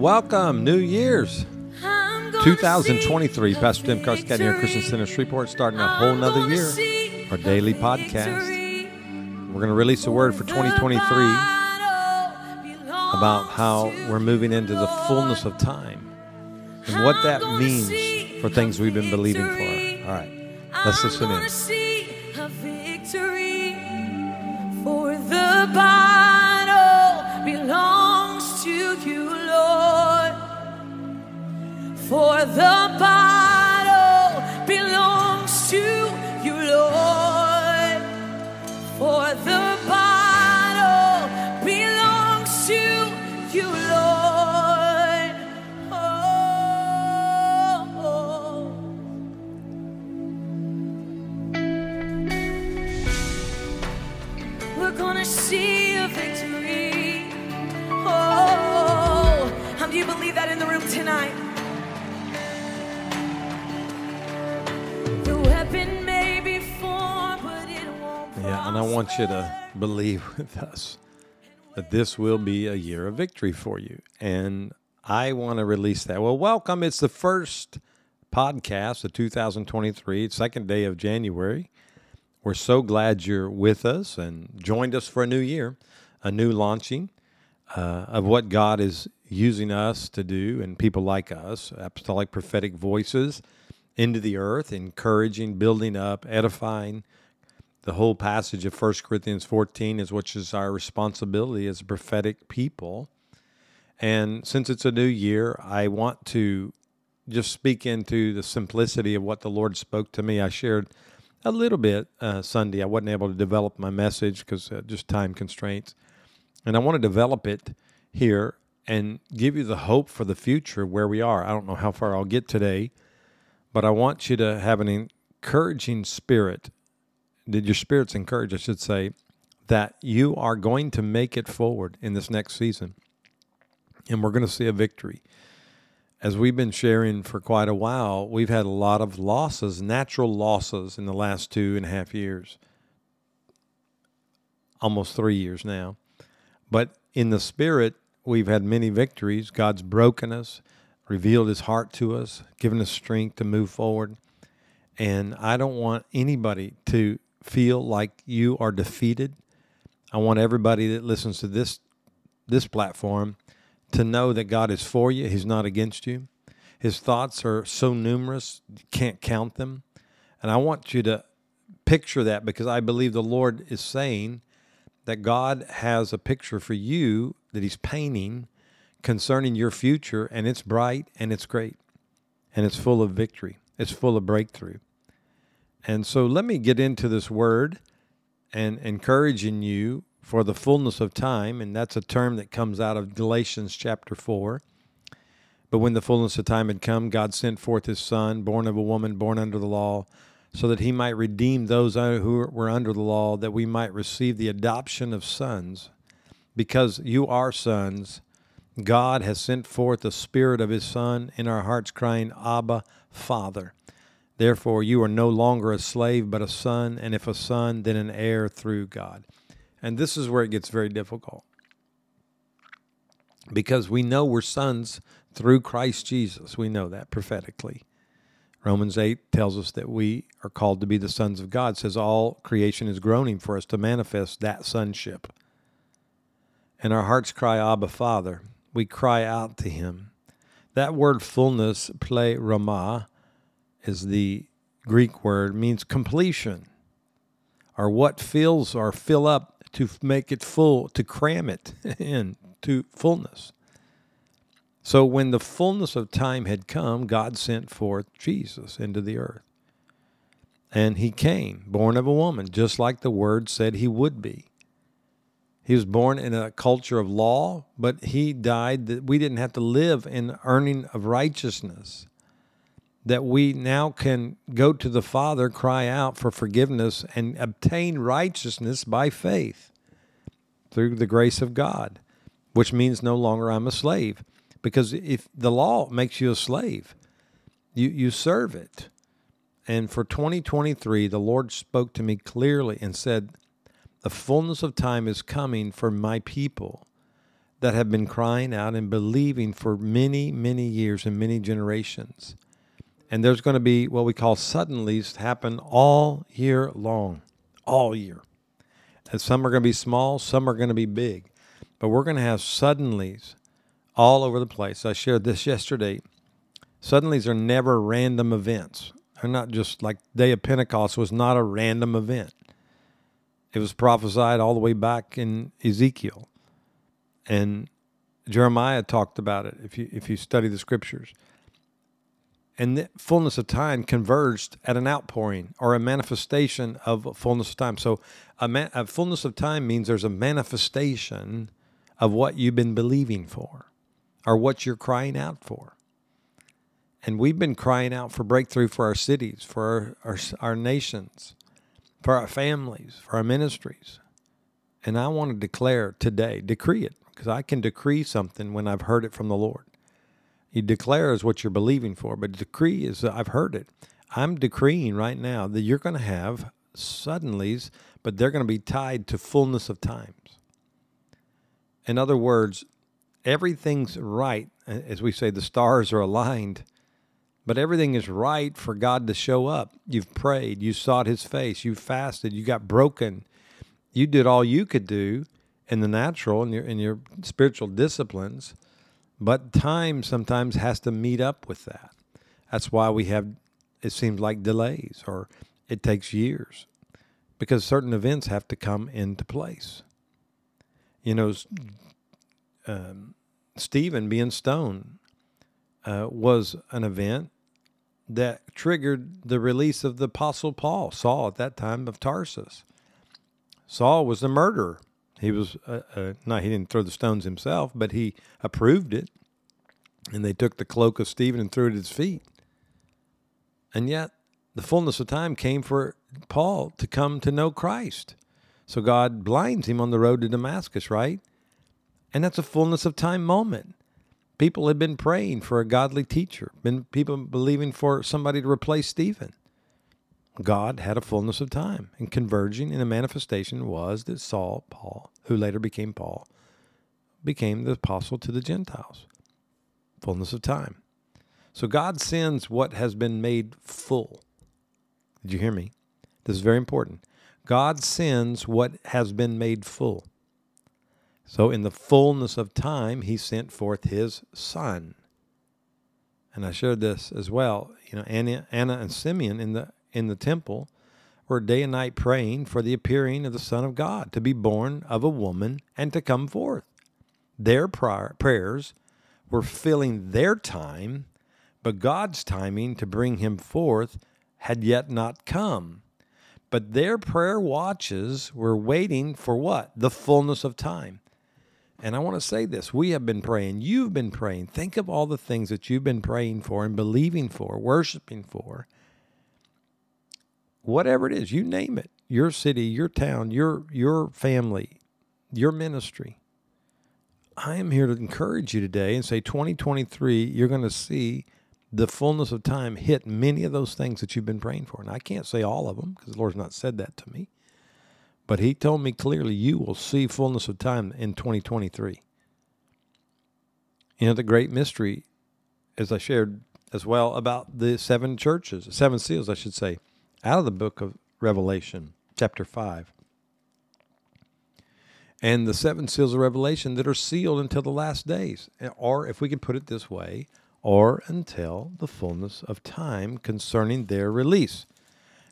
welcome, New Year's 2023. Pastor Tim Carscadden here, Christian Center Shreveport, starting a whole nother year, our daily podcast. We're going to release a word for 2023 about how we're moving into the fullness of time and what that means for things we've been believing for. All right, let's listen in. Won't. Yeah, and I want you to believe with us that this will be a year of victory for you. And I want to release that. Well, welcome. It's the first podcast of 2023, second day of January. We're so glad you're with us and joined us for a new year, a new launching uh, of what God is using us to do and people like us, apostolic prophetic voices into the earth, encouraging, building up, edifying. The whole passage of 1 Corinthians 14 is which is our responsibility as a prophetic people. And since it's a new year, I want to just speak into the simplicity of what the Lord spoke to me. I shared a little bit uh, Sunday. I wasn't able to develop my message because uh, just time constraints. And I want to develop it here and give you the hope for the future where we are. I don't know how far I'll get today, but I want you to have an encouraging spirit. Did your spirit's encouraged, I should say, that you are going to make it forward in this next season. And we're going to see a victory as we've been sharing for quite a while, we've had a lot of losses, natural losses, in the last two and a half years, almost three years now. But in the spirit, we've had many victories. God's broken us, revealed his heart to us, given us strength to move forward. And I don't want anybody to feel like you are defeated. I want everybody that listens to this this platform to know that God is for you, He's not against you. His thoughts are so numerous, you can't count them. And I want you to picture that because I believe the Lord is saying that God has a picture for you that He's painting concerning your future, and it's bright and it's great and it's full of victory, it's full of breakthrough. And so let me get into this word and encouraging you for the fullness of time, and that's a term that comes out of Galatians chapter 4. But when the fullness of time had come, God sent forth his Son, born of a woman, born under the law, so that he might redeem those who were under the law, that we might receive the adoption of sons. Because you are sons, God has sent forth the Spirit of his Son in our hearts, crying, Abba, Father. Therefore, you are no longer a slave, but a son, and if a son, then an heir through God. And this is where it gets very difficult. Because we know we're sons through Christ Jesus. We know that prophetically. Romans 8 tells us that we are called to be the sons of God. It says all creation is groaning for us to manifest that sonship. And our hearts cry, Abba, Father. We cry out to him. That word fullness, pleroma, is the Greek word, means completion, or what fills or fill up to make it full, to cram it in to fullness. So when the fullness of time had come, God sent forth Jesus into the earth. And he came, born of a woman, just like the word said he would be. He was born in a culture of law, but he died that we didn't have to live in earning of righteousness. That we now can go to the Father, cry out for forgiveness, and obtain righteousness by faith through the grace of God, which means no longer I'm a slave. Because if the law makes you a slave, you, you serve it. And for 2023, the Lord spoke to me clearly and said, The fullness of time is coming for my people that have been crying out and believing for many, many years and many generations. And there's going to be what we call suddenlies happen all year long, all year. And some are going to be small, some are going to be big. But we're going to have suddenlies all over the place. I shared this yesterday. Suddenly, these are never random events. They're not just like day of Pentecost was not a random event. It was prophesied all the way back in Ezekiel. And Jeremiah talked about it if you if you study the scriptures. And the fullness of time converged at an outpouring or a manifestation of fullness of time. So a, man, a fullness of time means there's a manifestation of what you've been believing for or what you're crying out for. And we've been crying out for breakthrough for our cities, for our, our, our nations, for our families, for our ministries. And I want to declare today, decree it, because I can decree something when I've heard it from the Lord. You declare is what you're believing for, but decree is I've heard it. I'm decreeing right now that you're going to have suddenlies, but they're going to be tied to fullness of times. In other words, everything's right. As we say, the stars are aligned, but everything is right for God to show up. You've prayed, you sought his face, you fasted, you got broken. You did all you could do in the natural and your in your spiritual disciplines, but time sometimes has to meet up with that. That's why we have it seems like delays or it takes years because certain events have to come into place. You know, um, Stephen being stoned uh, was an event that triggered the release of the Apostle Paul, Saul at that time of Tarsus. Saul was the murderer. He was uh, uh, not. He didn't throw the stones himself, but he approved it. And they took the cloak of Stephen and threw it at his feet. And yet, the fullness of time came for Paul to come to know Christ. So God blinds him on the road to Damascus, right? And that's a fullness of time moment. People had been praying for a godly teacher, been people believing for somebody to replace Stephen. God had a fullness of time, and converging in a manifestation was that Saul, Paul, who later became Paul, became the apostle to the Gentiles. Fullness of time. So God sends what has been made full. Did you hear me? This is very important. God sends what has been made full. So, in the fullness of time, he sent forth his son. And I shared this as well. You know, Anna, Anna and Simeon in the in the temple were day and night praying for the appearing of the Son of God to be born of a woman and to come forth. Their prior, prayers were filling their time, but God's timing to bring him forth had yet not come. But their prayer watches were waiting for what? The fullness of time. And I want to say this we have been praying, you've been praying. Think of all the things that you've been praying for and believing for, worshiping for. Whatever it is, you name it your city, your town, your, your family, your ministry. I am here to encourage you today and say 2023, you're going to see the fullness of time hit many of those things that you've been praying for. And I can't say all of them because the Lord's not said that to me. But he told me clearly, you will see fullness of time in 2023. You know, the great mystery, as I shared as well, about the seven churches, seven seals, I should say, out of the book of Revelation, chapter 5. And the seven seals of Revelation that are sealed until the last days, or if we could put it this way, or until the fullness of time concerning their release.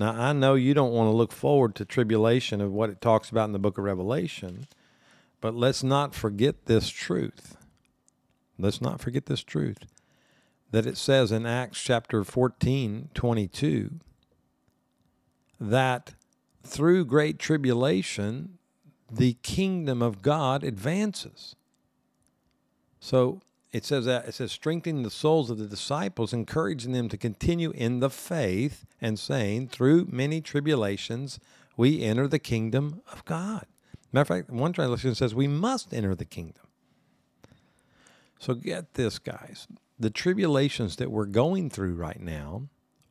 Now, I know you don't want to look forward to tribulation of what it talks about in the book of Revelation, but let's not forget this truth. Let's not forget this truth that it says in Acts chapter 14, 22, that through great tribulation, the kingdom of God advances. So it says that it says strengthening the souls of the disciples, encouraging them to continue in the faith, and saying, through many tribulations, we enter the kingdom of God. Matter of fact, one translation says we must enter the kingdom. So get this, guys. The tribulations that we're going through right now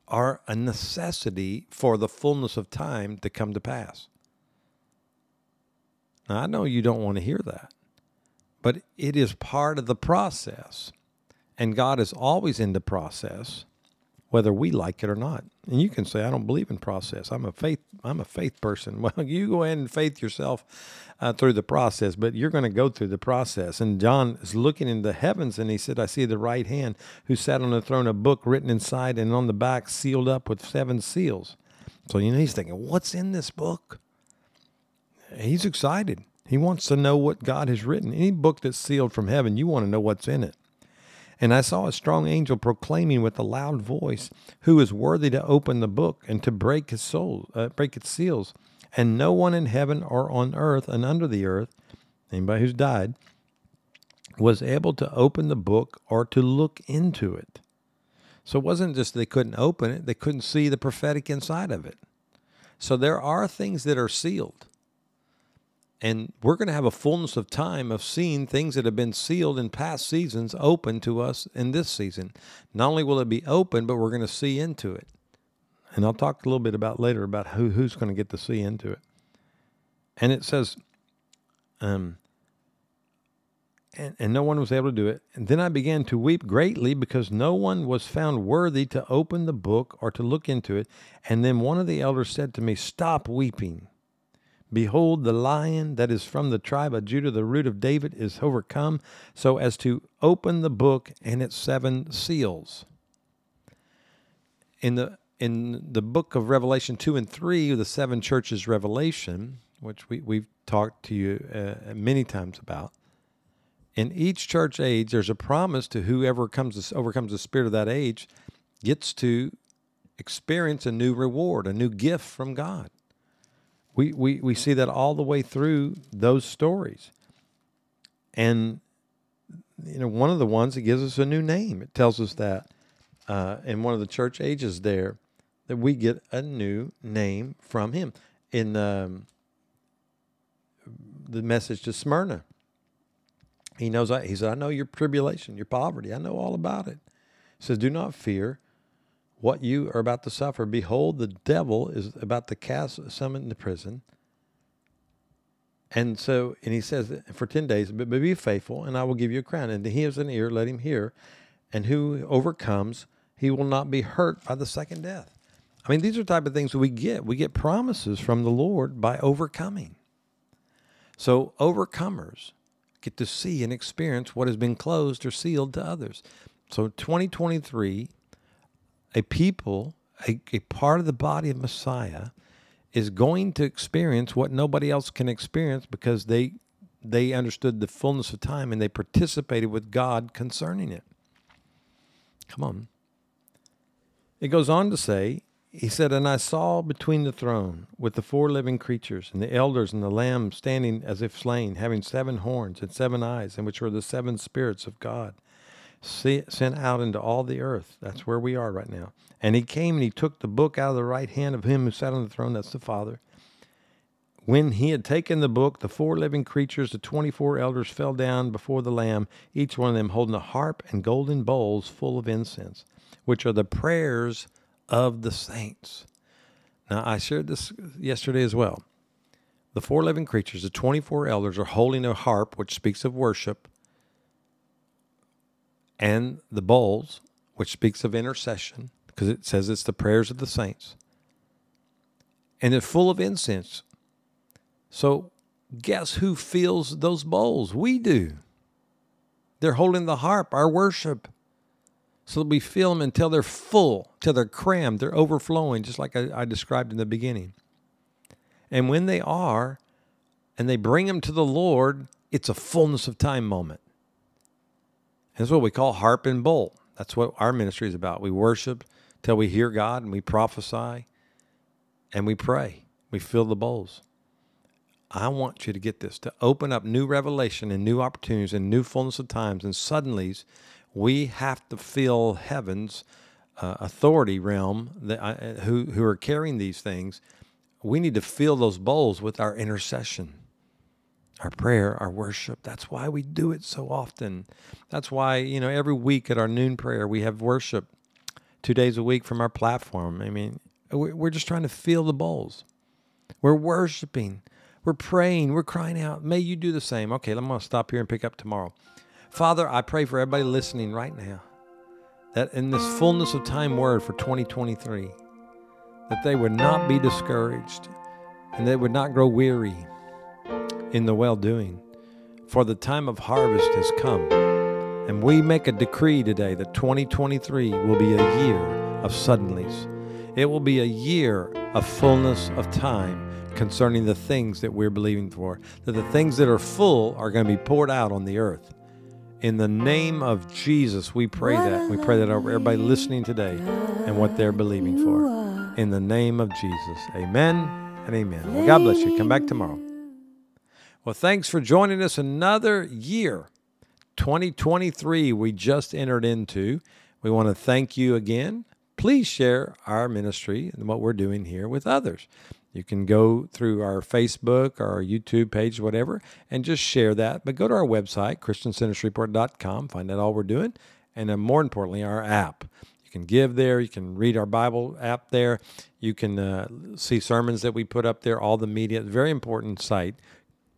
are a necessity for the fullness of time to come to pass. Now, I know you don't want to hear that. But it is part of the process. And God is always in the process, whether we like it or not. And you can say, I don't believe in process. I'm a faith I'm a faith person. Well, you go ahead and faith yourself uh, through the process, but you're going to go through the process. And John is looking in the heavens and he said, I see the right hand who sat on the throne, a book written inside and on the back sealed up with seven seals. So, you know, he's thinking, what's in this book? He's excited. He wants to know what God has written. Any book that's sealed from heaven, you want to know what's in it. And I saw a strong angel proclaiming with a loud voice, "Who is worthy to open the book and to break its soul, uh, break its seals?" And no one in heaven or on earth and under the earth, anybody who's died, was able to open the book or to look into it. So it wasn't just they couldn't open it; they couldn't see the prophetic inside of it. So there are things that are sealed. And we're going to have a fullness of time of seeing things that have been sealed in past seasons open to us in this season. Not only will it be open, but we're going to see into it. And I'll talk a little bit about later about who, who's going to get to see into it. And it says, um, and, and no one was able to do it. And then I began to weep greatly because no one was found worthy to open the book or to look into it. And then one of the elders said to me, Stop weeping. Behold, the lion that is from the tribe of Judah, the root of David, is overcome, so as to open the book and its seven seals. In the in the book of Revelation two and three, the seven churches revelation, which we we've talked to you uh, many times about. In each church age, there's a promise to whoever comes overcomes the spirit of that age, gets to experience a new reward, a new gift from God. We, we, we see that all the way through those stories. And, you know, one of the ones that gives us a new name, it tells us that uh, in one of the church ages there, that we get a new name from him. In um, the message to Smyrna, he knows, he said, I know your tribulation, your poverty. I know all about it. He says, Do not fear what you are about to suffer. Behold, the devil is about to cast some into prison. And so, and he says, for 10 days, but be faithful, and I will give you a crown. And he has an ear, let him hear. And who overcomes, he will not be hurt by the second death. I mean, these are the type of things that we get. We get promises from the Lord by overcoming. So, overcomers get to see and experience what has been closed or sealed to others. So, 2023 a people, a, a part of the body of Messiah, is going to experience what nobody else can experience because they they understood the fullness of time and they participated with God concerning it. Come on. It goes on to say, he said, And I saw between the throne with the four living creatures and the elders and the Lamb standing as if slain, having seven horns and seven eyes, and which were the seven spirits of God sent out into all the earth. That's where we are right now. And he came and he took the book out of the right hand of him who sat on the throne. That's the Father. When he had taken the book, the four living creatures, the 24 elders, fell down before the Lamb, each one of them holding a harp and golden bowls full of incense, which are the prayers of the saints. Now, I shared this yesterday as well. The four living creatures, the 24 elders, are holding a harp, which speaks of worship, and the bowls, which speaks of intercession, because it says it's the prayers of the saints. And it's full of incense. So, guess who fills those bowls? We do. They're holding the harp, our worship. So we fill them until they're full, till they're crammed, they're overflowing, just like I, I described in the beginning. And when they are, and they bring them to the Lord, it's a fullness of time moment. That's what we call harp and bowl. That's what our ministry is about. We worship till we hear God and we prophesy and we pray. We fill the bowls. I want you to get this to open up new revelation and new opportunities and new fullness of times and suddenlies. We have to fill heaven's uh, authority realm that uh, who who are carrying these things. We need to fill those bowls with our intercession our prayer, our worship. That's why we do it so often. That's why, you know, every week at our noon prayer, we have worship two days a week from our platform. I mean, we're just trying to fill the bowls. We're worshiping. We're praying, we're crying out. May you do the same. Okay, I'm going to stop here and pick up tomorrow. Father, I pray for everybody listening right now that in this fullness of time word for 2023, that they would not be discouraged and they would not grow weary in the well doing. For the time of harvest has come. And we make a decree today that 2023 will be a year of suddenlies. It will be a year of fullness of time concerning the things that we're believing for. That the things that are full are going to be poured out on the earth. In the name of Jesus, we pray that. We pray that over everybody listening today and what they're believing for. In the name of Jesus. Amen and amen. Well, God bless you. Come back tomorrow. Well, thanks for joining us another year. 2023 we just entered into. We want to thank you again. Please share our ministry and what we're doing here with others. You can go through our Facebook our YouTube page, whatever, and just share that. But go to our website, ChristianCenterShreveport.com, find out all we're doing, and then more importantly, our app. You can give there. You can read our Bible app there. You can uh, see sermons that we put up there, all the media. Very important site.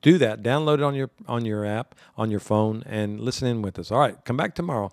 Do that. Download it on your on your app on your phone and listen in with us. All right, come back tomorrow.